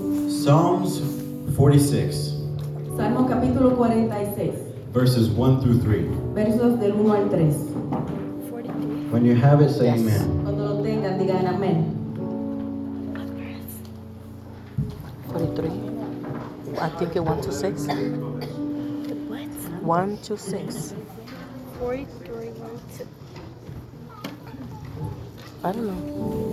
Psalms 46, Salmo capítulo 46, verses 1 through 3. versos del 1 al 3. When you have it, say Yes. amen. Cuando lo tengan, digan amén. 43. I think it 1 to 6. What? 1 to 6. 43. I don't. I don't know.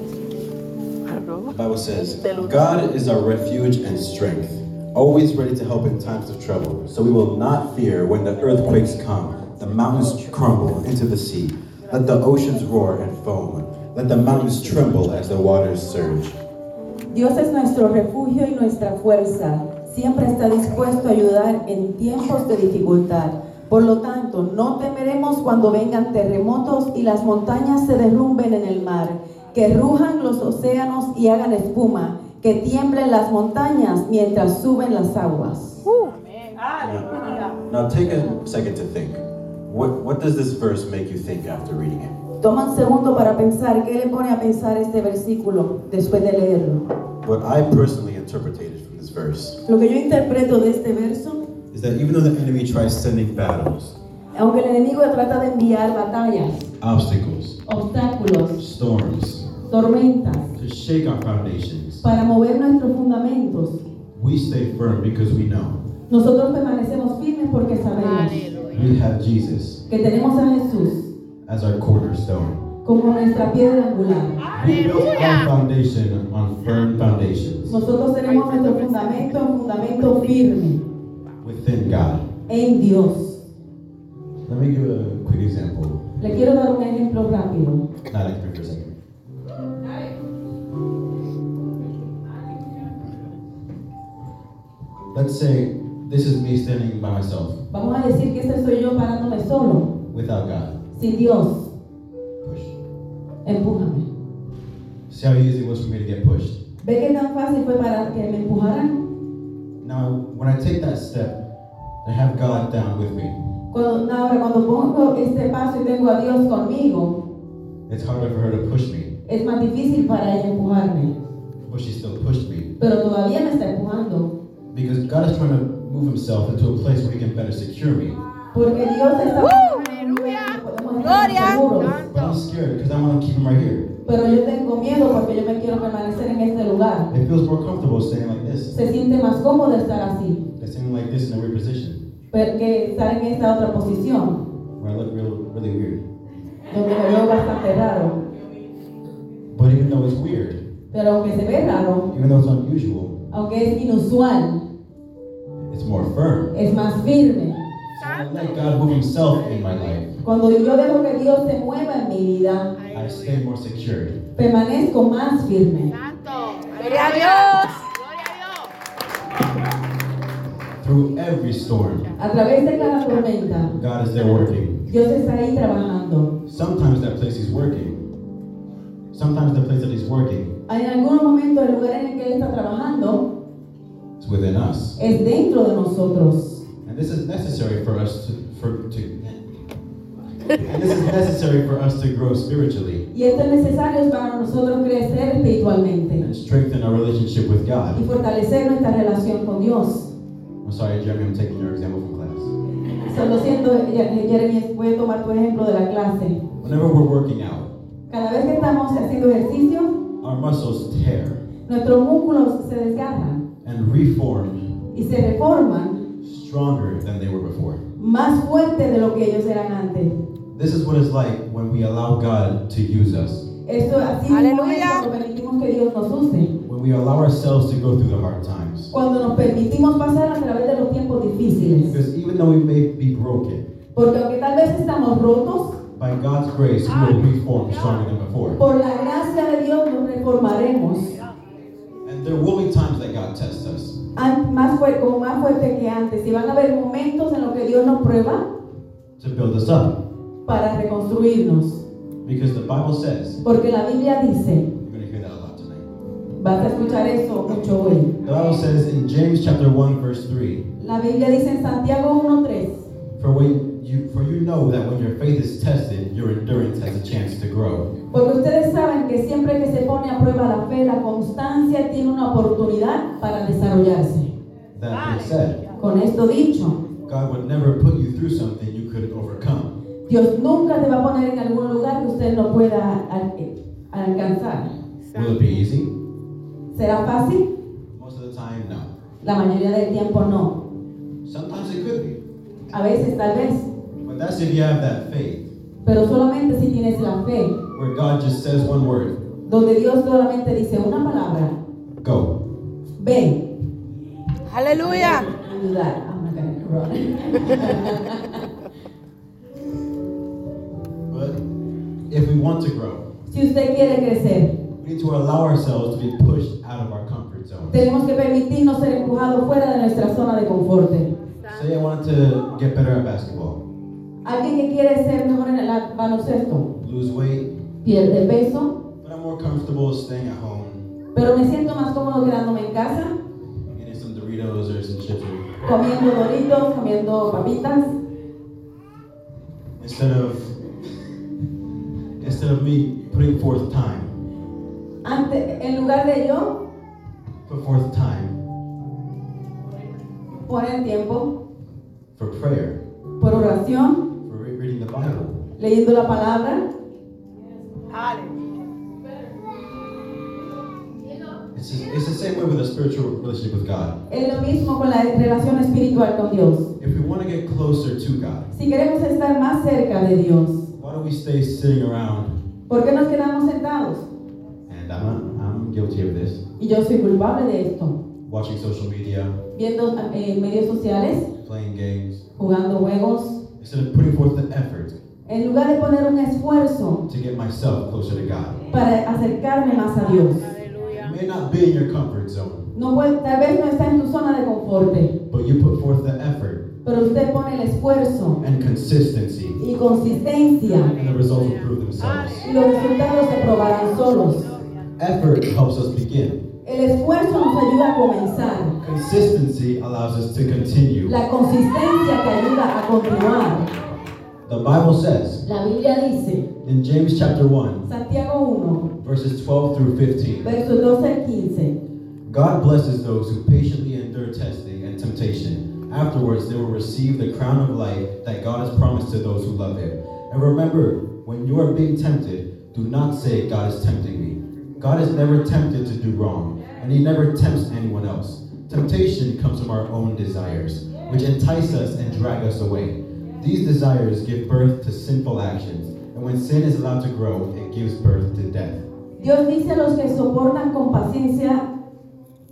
The Bible says, God is our refuge and strength, always ready to help in times of trouble. So we will not fear when the earthquakes come, the mountains crumble into the sea. Let the oceans roar and foam. Let the mountains tremble as the waters surge. Dios es nuestro refugio y nuestra fuerza. Siempre está dispuesto a ayudar en tiempos de dificultad. Por lo tanto, no temeremos cuando vengan terremotos y las montañas se derrumben en el mar, que rujan los océanos y hagan espuma, que tiemblen las montañas mientras suben las aguas. Now take a second to think. What, what does this verse make you think after reading it? Toma un segundo para pensar qué le pone a pensar este versículo después de leerlo. What I personally interpreted from this verse Lo que yo interpreto de este verso, is that even though the enemy tries sending battles, aunque el enemigo trata de enviar batallas, obstacles, obstáculos, storms, tormentas, to shake our foundations, para mover nuestros fundamentos, we stay firm because we know nosotros permanecemos firmes porque sabemos we have Jesus que tenemos a Jesús as our cornerstone. como nuestra piedra angular. We built our foundation on firm foundations Nosotros tenemos nuestro fundamento, un fundamento firme within God. en Dios. Let me give a quick example. Le quiero dar un ejemplo rápido. Not like for a second. Let's say this is me standing by myself Vamos a decir que este soy yo parándome solo, without God. sin Dios. Push. Empújame. See how easy it was for me to get pushed. ¿Ve qué tan fácil fue para que me empujaran? Now, when I take that step, I have God down with me. Cuando, ahora, cuando pongo este paso y tengo a Dios conmigo, It's harder for her to push me, es más difícil para ella empujarme. but she still pushed me Pero todavía me está empujando. because God is trying to move Himself into a place where He can better secure me. Porque Dios está seguros. But I'm scared because I want to keep Him right here. Pero yo tengo miedo porque yo me quiero permanecer en este lugar. It feels more comfortable standing like this, Se siente más cómodo estar así than standing like this in a weird position que estar en esta otra posición, where I look real, really weird. donde me veo bastante raro. Even though it's weird, Pero aunque se ve raro, even though it's unusual, aunque es inusual, it's more firm. es más firme. So I let God move Himself in my life. Cuando yo dejo que Dios se mueva en mi vida, I stay more secured. permanezco más firme. Gloria a Dios. Through every storm, A través de cada tormenta, God is there working. Dios está ahí trabajando. Sometimes that place He's working. Sometimes the place that He's working En algunos momentos el lugar en el que Él está trabajando is within us. es dentro de nosotros. And this is necessary for us to for to and this is necessary for us to grow spiritually Y esto es necesario para nosotros crecer espiritualmente and strengthen our relationship with God. y fortalecer nuestra relación con Dios. I'm sorry, Jeremy, I'm taking your example from class. Solo siento, Jeremy, voy a tomar tu ejemplo de la clase. Whenever we're working out, Cada vez que estamos haciendo ejercicio, our muscles tear nuestros músculos se desgarran and reform y se reforman stronger than they were before. más fuertes de lo que ellos eran antes. This is what it's like when we allow God to use us. Esto así Aleluya. cuando permitimos que Dios nos use. When we allow ourselves to go through the hard times. Cuando nos permitimos pasar a través de los tiempos difíciles. Because even though we may be broken, Porque aunque tal vez estamos rotos, by God's grace, we will reform stronger than before. por la gracia de Dios nos reformaremos. And there will be times that God tests us. An- Más fuerte, como más fuerte que antes. Y van a haber momentos en los que Dios nos prueba to build us up. para reconstruirnos. Because the Bible says, Porque la Biblia dice, you're going to hear that a lot tonight. vas a escuchar eso mucho hoy. The Bible says in James chapter 1 verse 3, La Biblia dice en Santiago faith is tested, your endurance has a chance to grow. Porque ustedes saben que siempre que se pone a prueba la fe, la constancia tiene una oportunidad para desarrollarse. That being said, Con esto dicho, God would never put you through something you couldn't overcome. Dios nunca te va a poner en algún lugar que usted no pueda al- alcanzar. Will it be easy? ¿Será fácil? Most of the time, no. La mayoría del tiempo no. Sometimes it could be. A veces tal vez. But that's if you have that faith, Pero solamente si tienes la fe, where God just says one word, donde Dios solamente dice una palabra, go. ven, Hallelujah. ayudar. I'm not gonna run. But if we want to grow, Si usted quiere crecer, we need to allow ourselves to be pushed out of our comfort zone. tenemos que permitirnos ser empujados fuera de nuestra zona de confort. Say I wanted to get better at basketball, Alguien que quiere ser mejor en el baloncesto, lose weight, pierde peso, but I'm more comfortable staying at home, pero me siento más cómodo quedándome en casa, getting some Doritos or some chips, comiendo doritos, comiendo papitas, instead of instead of me putting forth time, Ante- en lugar de yo put forth time. poner tiempo for prayer, por oración, leyendo la palabra, It's, the same way with a spiritual relationship with God. es lo mismo con la relación espiritual con Dios. If we want to get closer to God, Si queremos estar más cerca de Dios, why don't we stay sitting around? ¿por qué nos quedamos sentados? And I'm, I'm guilty of this. Y yo soy culpable de esto. Watching social media, Viendo eh, medios sociales, playing games, jugando juegos, instead of putting forth the effort en lugar de poner un esfuerzo to get myself closer to God. para acercarme más a Dios. It may not be in your comfort zone, No puede- tal vez no está en tu zona de confort, but you put forth the effort pero usted pone el esfuerzo and consistency, y consistencia and the results will prove themselves. y los resultados se probarán solos. Effort helps us begin. El esfuerzo nos ayuda a comenzar. Consistency allows us to continue. La consistencia te ayuda a continuar. The Bible says La Biblia dice, in James chapter 1, Santiago 1, verses 12 through 15, versos 12 al 15. God blesses those who patiently endure testing and temptation. Afterwards, they will receive the crown of life that God has promised to those who love Him. And remember, when you are being tempted, do not say, God is tempting me. God is never tempted to do wrong, and He never tempts anyone else. Temptation comes from our own desires, which entice us and drag us away. These desires give birth to sinful actions, and when sin is allowed to grow, it gives birth to death. Dios dice a los que soportan con paciencia,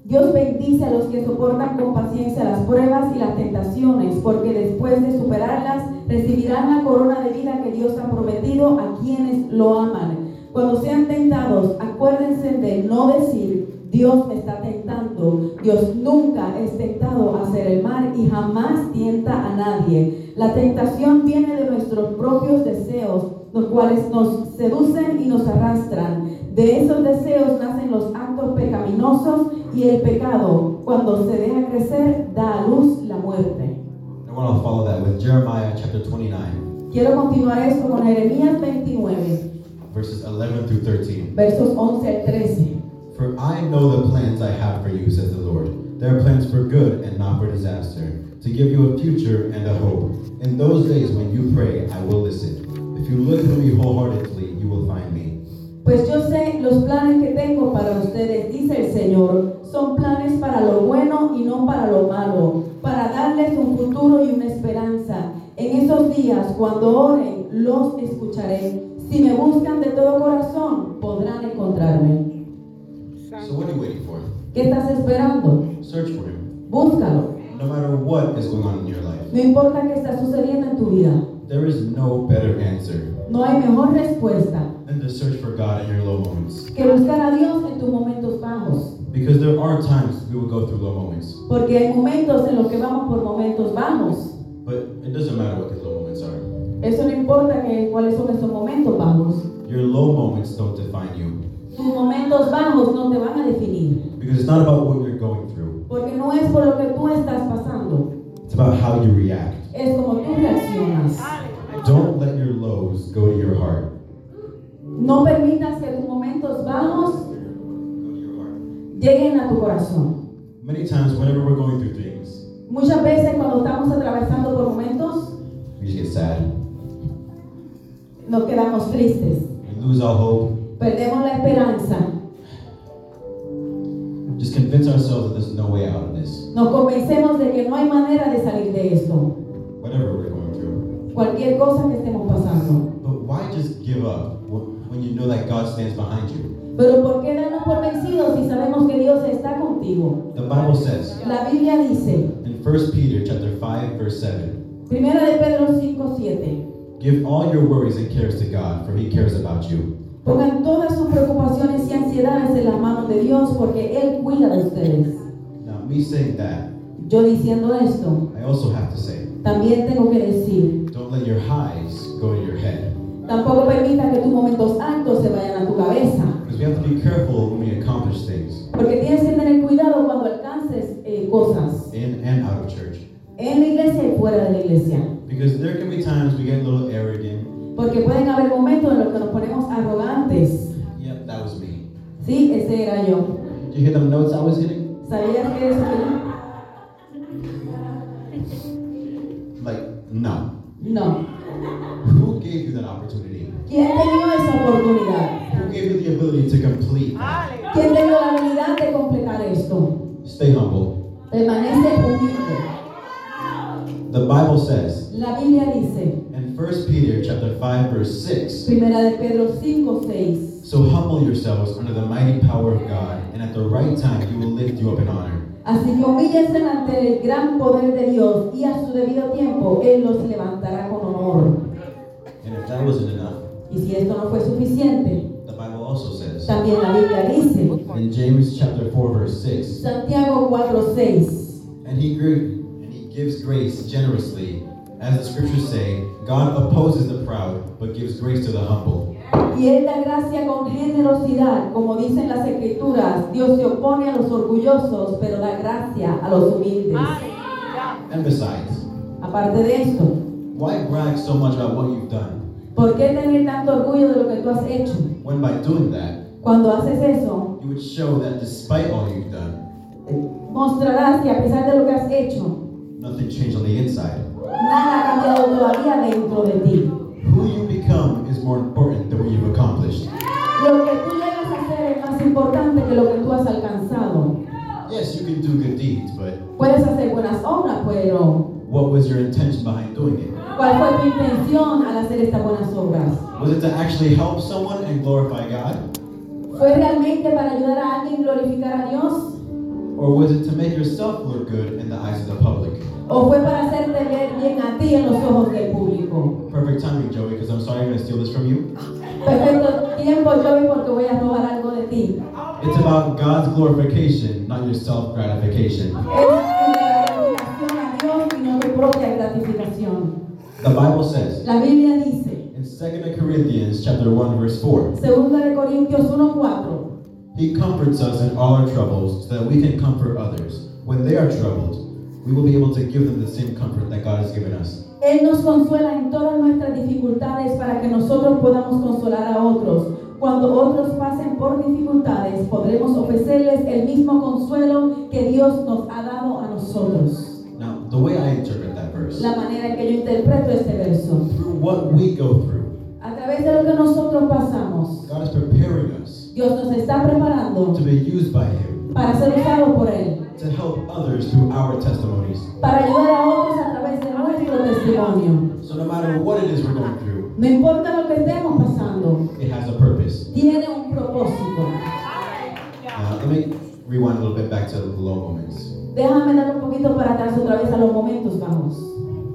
Dios bendice a los que soportan con paciencia las pruebas y las tentaciones, porque después de superarlas recibirán la corona de vida que Dios ha prometido a quienes lo aman. Cuando sean tentados, acuérdense de no decir, Dios me está tentando. Dios nunca es tentado a hacer el mal y jamás tienta a nadie. La tentación viene de nuestros propios deseos, los cuales nos seducen y nos arrastran. De esos deseos nacen los actos pecaminosos y el pecado, cuando se deja crecer, da a luz la muerte. I want to follow that with Jeremiah chapter 29, Quiero continuar esto con Jeremías 29, verses 11 through 13. versos 11 al 13. For I know the plans I have for you, says the Lord. They are plans for good and not for disaster, to give you a future and a hope. In those days when you pray, I will listen. If you look for me wholeheartedly, you will find me. Pues yo sé los planes que tengo para ustedes, dice el Señor. Son planes para lo bueno y no para lo malo, para darles un futuro y una esperanza. En esos días, cuando oren, los escucharé. Si me buscan de todo corazón, podrán encontrarme. So what are you waiting for? ¿Qué estás esperando? Search for him. Búscalo. No matter what is going on in your life, No importa qué está sucediendo en tu vida. there is no better answer No hay mejor respuesta than to search for God in your low moments. que buscar a Dios en tus momentos bajos. Because there are times we will go through low moments, Porque hay momentos en los que vamos por momentos bajos. but it doesn't matter what these low moments are. Eso no importa que, cuáles son esos momentos bajos. Your low moments don't define you. Tus momentos bajos no te van a definir. Because it's not about what you're going through. Porque no es por lo que tú estás pasando. It's about how you react. Es como tú reaccionas. Don't let your lows go to your heart. No permitas que los momentos bajos lleguen a tu corazón. Many times, whenever we're going through things, muchas veces cuando estamos atravesando por momentos, we just get sad nos quedamos tristes, We lose all hope. perdemos la esperanza, Just convince ourselves that there's no way out of this. nos convencemos de que no hay manera de salir de esto, Whatever we're going through. cualquier cosa que estemos pasando. But why just give up wh- when you know that God stands behind you? Pero ¿por qué darnos por vencidos si sabemos que Dios está contigo? The Bible says La Biblia dice, in 1 Peter chapter 5 verse 7, Primera de Pedro 5, 7, give all your worries and cares to God, for he cares about you. pongan todas sus preocupaciones y ansiedades en las manos de Dios porque Él cuida de ustedes. Now, me saying that, Yo diciendo esto, I also have to say, también tengo que decir, don't let your highs go to your head. tampoco permita que tus momentos altos se vayan a tu cabeza. Because we have to be careful when we accomplish things Porque tienes que tener cuidado cuando alcances eh, cosas in and out of church. en la iglesia y fuera de la iglesia. Because there can be times we get a little arrogant. Porque pueden haber momentos en los que nos ponemos arrogantes. Yep, that was me. Sí, ese era yo. Did you hear them notes I was hitting? ¿Sabías que eso Like, no. No. Who gave you that opportunity? ¿Quién te dio esa oportunidad? Who gave you the ability to complete that? ¿Quién te dio la habilidad de completar esto? Stay humble. Permanece humilde. The Bible says La Biblia dice, in 1 Peter chapter 5 verse 6, Primera de Pedro 5, 6. So humble yourselves under the mighty power of God, and at the right time he will lift you up in honor. Así que humíllense ante el gran poder de Dios y a su debido tiempo Él los levantará con honor. And if that wasn't enough, Y si esto no fue suficiente, the Bible also says también la Biblia dice, in James chapter 4 verse 6, Santiago 4, 6. and he grew gives grace generously. As the scriptures say, God opposes the proud, but gives grace to the humble. Y Él da gracia con generosidad, como dicen las escrituras, Dios se opone a los orgullosos, pero da gracia a los humildes. And besides, Aparte de esto, why brag so much about what you've done ¿por qué tener tanto orgullo de lo que tú has hecho? when by doing that, Cuando haces eso, you would show that despite all you've done, mostrarás que a pesar de lo que has hecho, nothing changed on the inside? nada ha cambiado todavía dentro de ti. Who you become is more important than what you've accomplished. Lo que tú llegas a hacer es más importante que lo que tú has alcanzado. Yes, you can do good deeds, but Puedes hacer buenas obras, pero what was your intention behind doing it? ¿cuál fue tu intención al hacer estas buenas obras? Was it to actually help someone and glorify God? ¿Fue realmente para ayudar a alguien a glorificar a Dios? Or was it to make yourself look good in the eyes of the public? ¿O fue para hacerte ver bien a ti en los ojos del público? Perfect timing, Joey, because I'm sorry I'm going to steal this from you. Perfecto tiempo, Joey, porque voy a robar algo de ti. It's about God's glorification, not your self gratification. Es una glorificación a Dios y no tu propia gratificación. The Bible says La Biblia dice, in 2 Corinthians chapter 1 verse 4, segunda de Corintios 1.4, He comforts us in all our troubles so that we can comfort others. When they are troubled, we will be able to give them the same comfort that God has given us. Él nos consuela en todas nuestras dificultades para que nosotros podamos consolar a otros. Cuando otros pasen por dificultades, podremos ofrecerles el mismo consuelo que Dios nos ha dado a nosotros. Now, the way I interpret that verse, La manera en que yo interpreto este verso. through what we go through, A través de lo que nosotros pasamos, God Dios nos está preparando to be used by Him para ser usado por Él, to help others through our testimonies. para ayudar a otros a través de nuestro testimonio. So, no matter what it is we're going through, No importa lo que estemos pasando, it has a purpose. tiene un propósito. Uh, let me rewind a little bit back to the low moments. Déjame dar un poquito para atrás otra vez a los momentos bajos.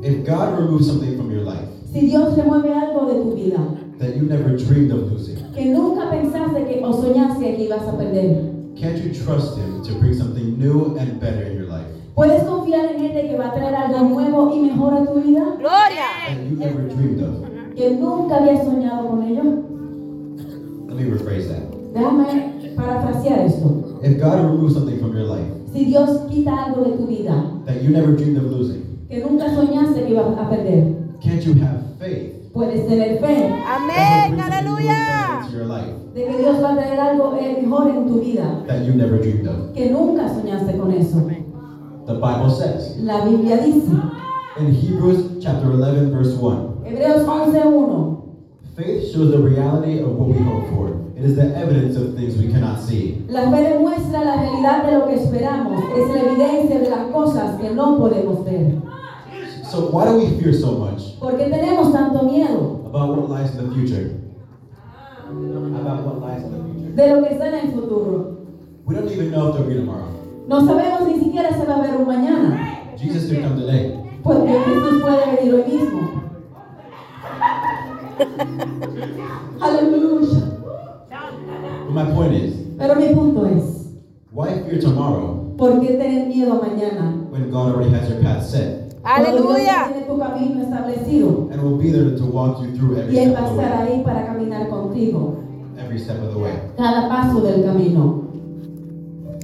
If God removes something from your life Si Dios remueve algo de tu vida that you never dreamed of losing, que nunca pensaste que o soñaste que ibas a perder, can't you trust Him to bring something new and better in your life ¿puedes confiar en Él de que va a traer algo nuevo y mejor a tu vida? Gloria. that you never dreamed of? Que nunca habías soñado con ello. Let me rephrase that. Déjame parafrasear esto. If God removes something from your life Si Dios quita algo de tu vida that you never dreamed of losing, que nunca soñaste que ibas a perder, can't you have faith Puedes tener fe Amén. Aleluya. de que Dios va a traer algo eh, mejor en tu vida, that you never dreamed of. que nunca soñaste con eso. The Bible says La Biblia dice, in Hebrews chapter 11, verse 1 Hebreos 11.1, Faith shows the reality of what we hope for. It is the evidence of things we cannot see. la fe demuestra la realidad de lo que esperamos, es la evidencia de las cosas que no podemos ver. So, why do we fear so much ¿Por qué tenemos tanto miedo about what lies in the future? About what lies in the future. de lo que está en el futuro? We don't even know if there'll be tomorrow. No sabemos ni siquiera si va a haber un mañana. Jesus could come today. Dios Jesús puede venir hoy mismo. Aleluya. But my point is, Pero mi punto es, why fear tomorrow ¿por qué tener miedo mañana? when God already has your path set Aleluya. tiene tu camino establecido and will be there to walk you through every y Él step va a of the estar way? ahí para caminar contigo Every step of the way. cada paso del camino.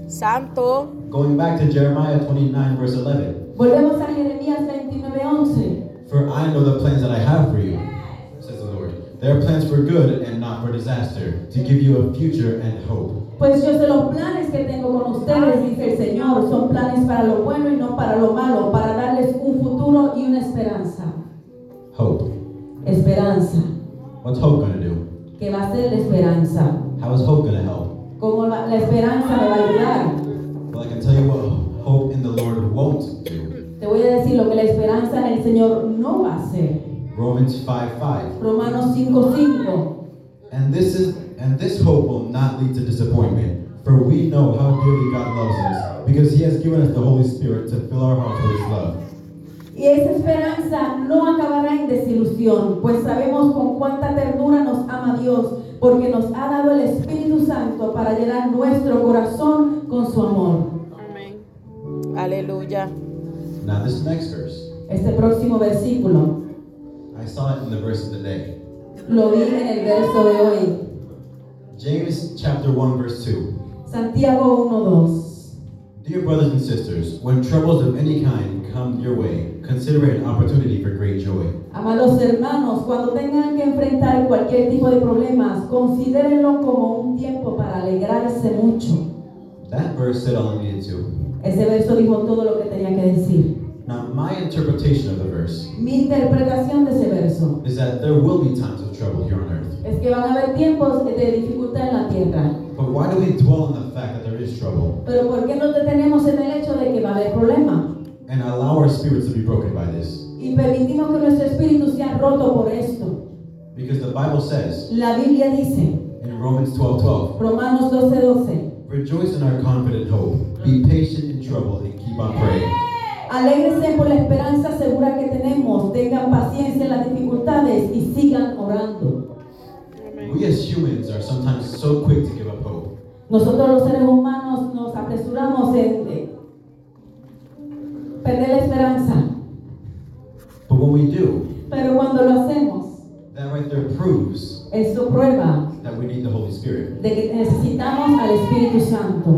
Santo. Going back to Jeremiah 29, verse 11. Volvemos a Jeremías 29:11. For I know the plans that I have for you, says the Lord. They are plans for good and not for disaster, to give you a future and hope. Pues yo sé los planes que tengo con ustedes, dice el Señor, son planes para lo bueno y no para lo malo, para darles un futuro y una esperanza. Hope. Esperanza. What's hope to do? ¿Qué va a ser la esperanza? How is hope to help? ¿Cómo la, la esperanza me va a ayudar? Well, I can tell you what hope in the Lord won't do. Te voy a decir lo que la esperanza en el Señor no va a hacer. Romans 5 5. Romanos 5:5. And this is and this hope will not lead to disappointment, for we know how dearly God loves us, because He has given us the Holy Spirit to fill our hearts with His love. Y esa esperanza no acabará en desilusión, pues sabemos con cuánta ternura nos ama Dios, porque nos ha dado el Espíritu Santo para llenar nuestro corazón con su amor. Amén. Aleluya. Now this next verse, Este próximo versículo I saw it in the verse of the day. lo vi en el verso de hoy, James chapter 1 verse 2. Santiago 1:2. Dear brothers and sisters, when troubles of any kind come your way, consider it an opportunity for great joy. Amados hermanos, cuando tengan que enfrentar cualquier tipo de problemas, considérenlo como un tiempo para alegrarse mucho. That verse said all it needed to. Ese verso dijo todo lo que tenía que decir. Now, my interpretation of the verse Mi interpretación de ese verso is that there will be times of trouble here on earth. Que van a haber tiempos de dificultad en la tierra. But why do we dwell on the fact that there is trouble Pero ¿por qué nos detenemos en el hecho de que va a haber problema? and allow our spirits to be broken by this? Y permitimos que nuestro espíritu sea roto por esto. Because the Bible says La Biblia dice, in Romans 12 12, Romanos 12:12, rejoice in our confident hope, be patient in trouble, and keep on praying. Alégrense por la esperanza segura que tenemos, tengan paciencia en las dificultades y sigan orando. We as humans are sometimes so quick to give up hope. Nosotros los seres humanos nos apresuramos en perder la esperanza, But when we do, pero cuando lo hacemos, that right there proves eso prueba that we need the Holy Spirit. de que necesitamos al Espíritu Santo.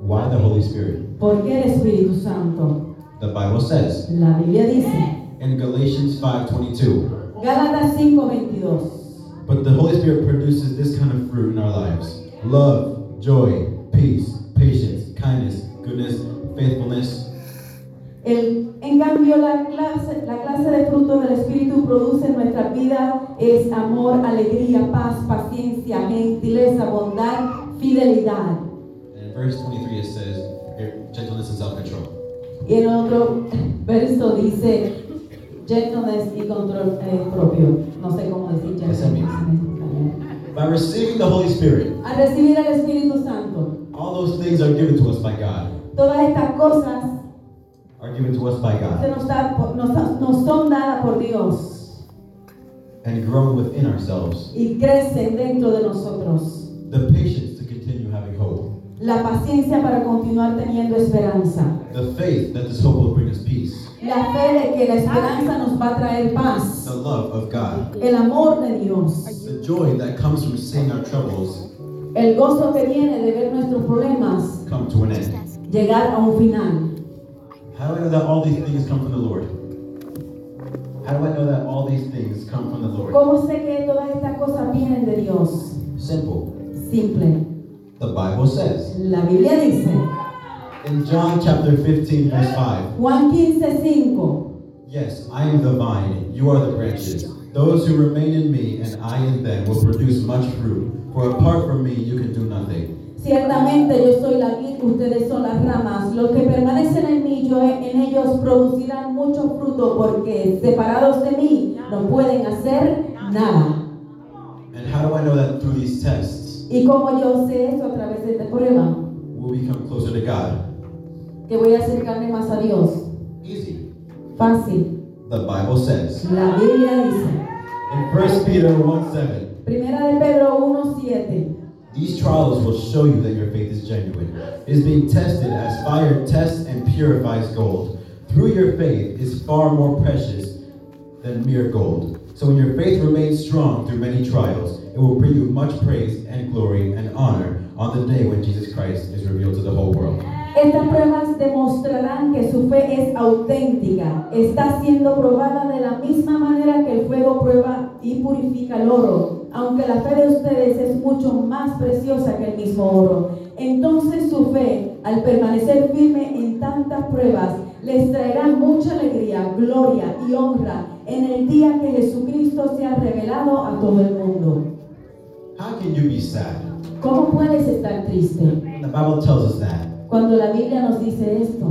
Why the Holy Spirit? ¿Por qué el Espíritu Santo? The Bible says La Biblia dice, in Galatians 5:22, Gálatas 5:22, but the Holy Spirit produces this kind of fruit in our lives: love, joy, peace, patience, kindness, goodness, faithfulness, El- en cambio, la clase, la clase de fruto del Espíritu produce en nuestra vida es amor, alegría, paz, paciencia, gentileza, bondad, fidelidad. And in verse 23 it says, gentleness and self-control. Y en otro verso dice gentleness y control eh, propio. No sé cómo decir español. By receiving the Holy Spirit, Al recibir al Espíritu Santo, all those things are given to us by God. todas estas cosas Are given to us by se God nos, da nos, nos son dadas por Dios and grown within ourselves. y crecen dentro de nosotros. The patience to continue having hope. La paciencia para continuar teniendo esperanza. The faith that this hope will bring us peace. La fe de que la esperanza nos va a traer paz. The love of God. El amor de Dios. The joy that comes from seeing our troubles El gozo que viene de ver nuestros problemas come to an end. llegar a un final. How do I know that all these things come from the Lord? How do I know that all these things come from the Lord? ¿Cómo sé que todas estas cosas vienen de Dios? Simple. Simple. The Bible says. La Biblia dice, In John chapter 15, verse 5, Juan 15, 5. Yes, I am the vine, you are the branches. Those who remain in me and I in them will produce much fruit, for apart from me you can do nothing. Ciertamente yo soy la vid, ustedes son las ramas. Los que permanecen en mí, yo en ellos producirán mucho fruto, porque separados de mí no pueden hacer nada. And how do I know that through these tests ¿Y cómo yo sé eso a través de este prueba? will we come closer to God? Que voy a acercarme más a Dios. Easy. Fácil. The Bible says. La Biblia dice. In 1 Peter 1 7, Primera de Pedro 1.7. these trials will show you that your faith is genuine. It is being tested as fire tests and purifies gold. Through your faith is far more precious than mere gold. So when your faith remains strong through many trials, it will bring you much praise and glory and honor on the day when Jesus Christ is revealed to the whole world. Estas pruebas demostrarán que su fe es auténtica. Está siendo probada de la misma manera que el fuego prueba y purifica el oro. Aunque la fe de ustedes es mucho más preciosa que el mismo oro. Entonces su fe, al permanecer firme en tantas pruebas, les traerá mucha alegría, gloria y honra en el día que Jesucristo sea revelado a todo el mundo. How can you be sad? ¿Cómo puedes estar triste? The Bible tells us that. Cuando la Biblia nos dice esto.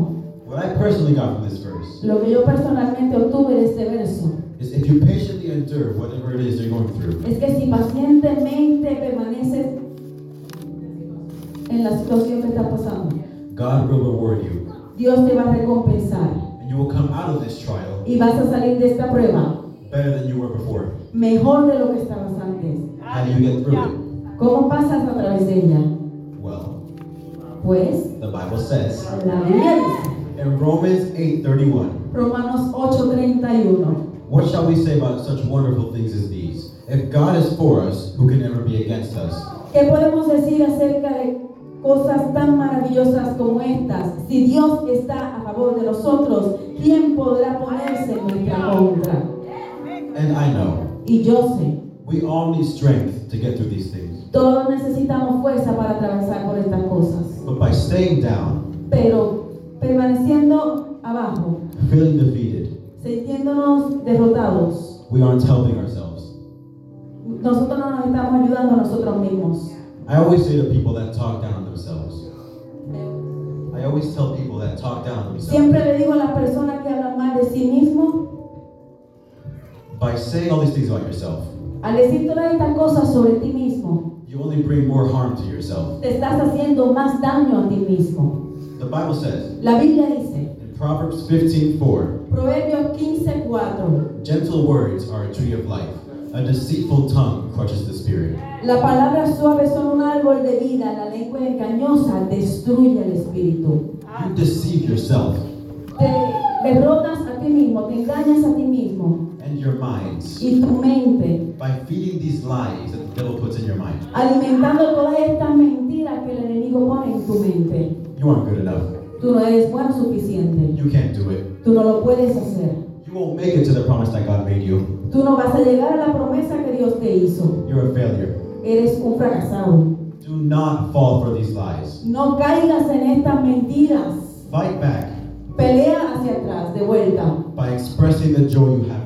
What I personally got from this verse Lo que yo personalmente obtuve de este verso is if you patiently endure whatever it is you're going through, es que si pacientemente permaneces en la situación que estás pasando, God will reward you. Dios te va a recompensar And you will come out of this trial y vas a salir de esta prueba better than you were before. mejor de lo que estabas antes. How do you get through it? ¿Cómo pasas a través de ella? Pues the Bible says la Biblia dice, in Romans 8:31, Romanos 8:31, what shall we say about such wonderful things as these? If God is for us, who can ever be against us? ¿qué podemos decir acerca de cosas tan maravillosas como estas? Si Dios está a favor de nosotros, ¿quién podrá ponerse en nuestra contra? And I know Y yo sé, we all need strength to get through these things. Todos necesitamos fuerza para atravesar por estas cosas. But by staying down, Pero permaneciendo abajo, feeling defeated, sintiéndonos derrotados, we aren't helping ourselves. nosotros no nos estamos ayudando a nosotros mismos. I always say to people that talk down on themselves. I always tell people that talk down on themselves. Siempre le digo a las personas que hablan mal de sí mismos, By saying all these things about yourself, al decir todas estas cosas sobre ti mismo, you only bring more harm to yourself. te estás haciendo más daño a ti mismo. The Bible says La Biblia dice, in Proverbs 15:4, Proverbios 15:4, gentle words are a tree of life. A deceitful tongue crushes the spirit. las palabras suaves son un árbol de vida, la lengua engañosa destruye el espíritu. You deceive yourself te derrotas a ti mismo, te engañas a ti mismo and your minds y tu mente, by feeding these lies that the devil puts in your mind. alimentando todas estas mentiras que el enemigo pone en tu mente. You aren't good enough. Tú no eres bueno suficiente, You can't do it. tú no lo puedes hacer. You won't make it to the promise that God made you. Tú no vas a llegar a la promesa que Dios te hizo. You're a failure. Eres un fracasado. Do not fall for these lies. No caigas en estas mentiras. Fight back Pelea hacia atrás, de vuelta. by expressing the joy you have.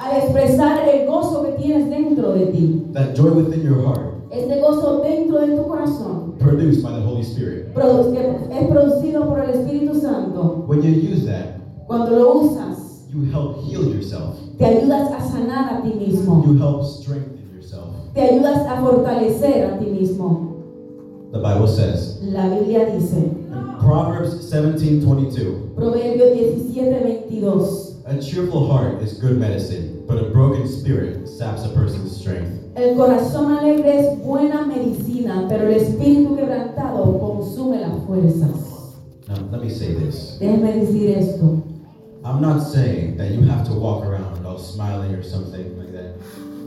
Al expresar el gozo que tienes dentro de ti. That joy within your heart, Este gozo dentro de tu corazón. produced by the Holy Spirit. es producido por el Espíritu Santo. When you use that, Cuando lo usas, you help heal yourself. te ayudas a sanar a ti mismo. You help strengthen yourself. Te ayudas a fortalecer a ti mismo. The Bible says La Biblia dice, in Proverbs 17:22, Proverbio 17, 22. A cheerful heart is good medicine, but a broken spirit saps a person's strength. El corazón alegre es buena medicina, pero el espíritu quebrantado consume las fuerzas. Now, let me say this. Déjeme decir esto. I'm not saying that you have to walk around all smiling or something like that.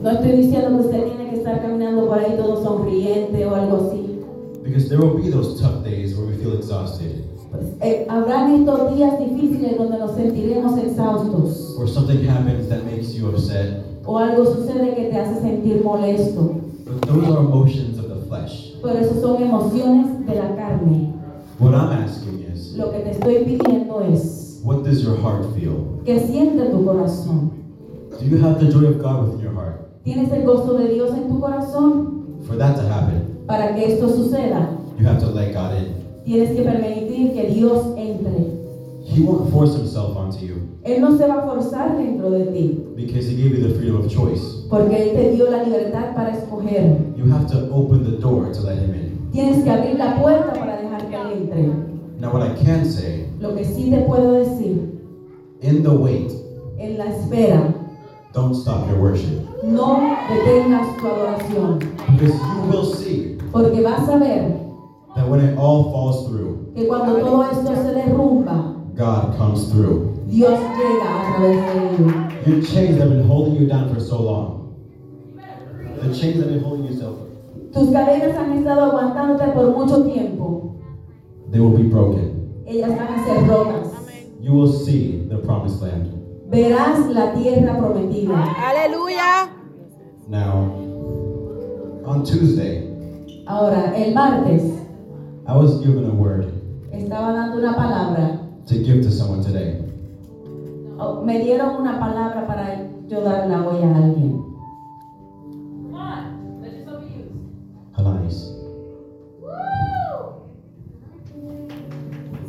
No estoy diciendo que usted tiene que estar caminando por ahí todo sonriente o algo así. Because there will be those tough days where we feel exhausted. Pues, eh, habrán estos días difíciles donde nos sentiremos exhaustos or something happens that makes you upset. o algo sucede que te hace sentir molesto. But those are emotions of the flesh. Pero eso son emociones de la carne. What I'm asking is, Lo que te estoy pidiendo es what does your heart feel? que siente tu corazón. Do you have the joy of God within your heart? ¿Tienes el gozo de Dios en tu corazón? For that to happen, Para que esto suceda, you have to let God in. Tienes que permitir que Dios entre. He won't force himself onto you Él no se va a forzar dentro de ti, because he gave you the freedom of choice. porque Él te dio la libertad para escoger. You have to open the door to let him in. Tienes que abrir la puerta para dejar que Él entre. Now, what I can say, Lo que sí te puedo decir, in the wait, en la espera, don't stop your worship. no detengas tu adoración, Because you will see porque vas a ver that when it all falls through, que cuando todo esto se derrumba, God comes through. Dios llega a través de ello. Your chains have been holding you down for so long. The chains have been holding you so Tus cadenas han estado aguantándote por mucho tiempo. they will be broken. Ellas van a ser rotas. You will see the promised land. Verás la tierra prometida. Aleluya. Now, on Tuesday, Ahora, el martes I was given a word estaba dando una palabra. to give to someone today. Oh, Me dieron una palabra para yo darla hoy a alguien. Halanis.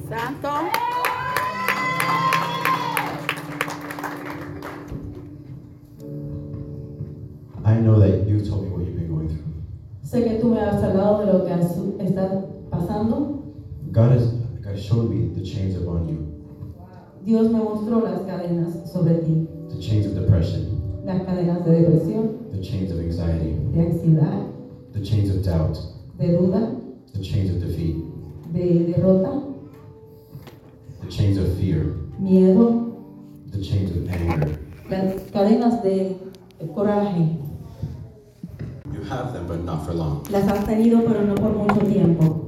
Santo. I know that you've told me what you've been going through. Sé que tú me has hablado de lo que has- showed me the chains upon you, Dios me mostró las cadenas sobre ti. the chains of depression, Las cadenas de depresión, the chains of anxiety, de ansiedad, the chains of doubt, de duda, the chains of defeat, de derrota, the chains of fear, miedo, the chains of anger. las cadenas de coraje. You have them, but not for long. Las has tenido, pero no por mucho tiempo.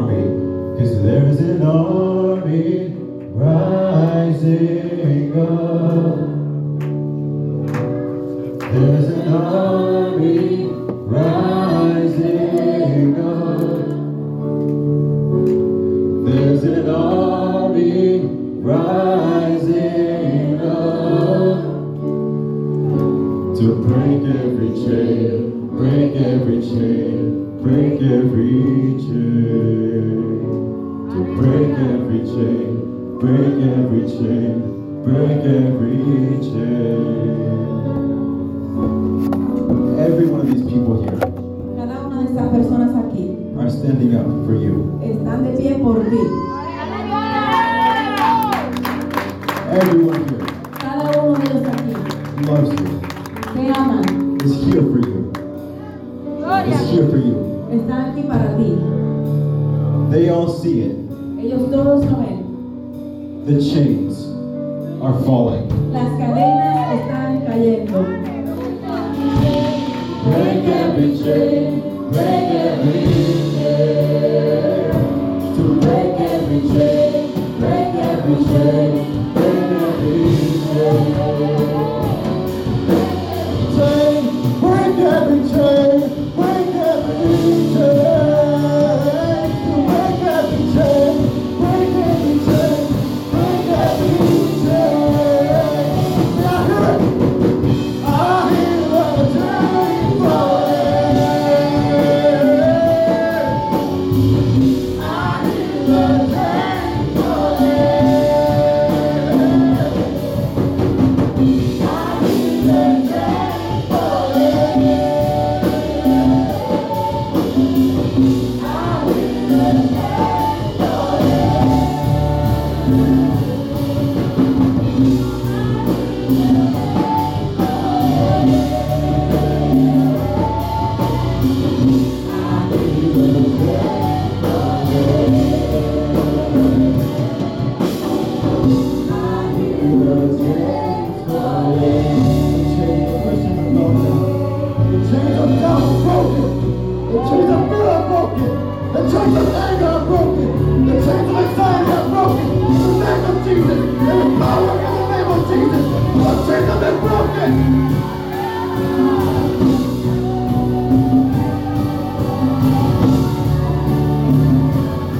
Army, because there's an army Everyone here Cada uno de ellos aquí loves you, te aman. is here for you, Gloria. is here for you. Están aquí para ti. They all see it. Ellos todos lo ven. The chains are falling.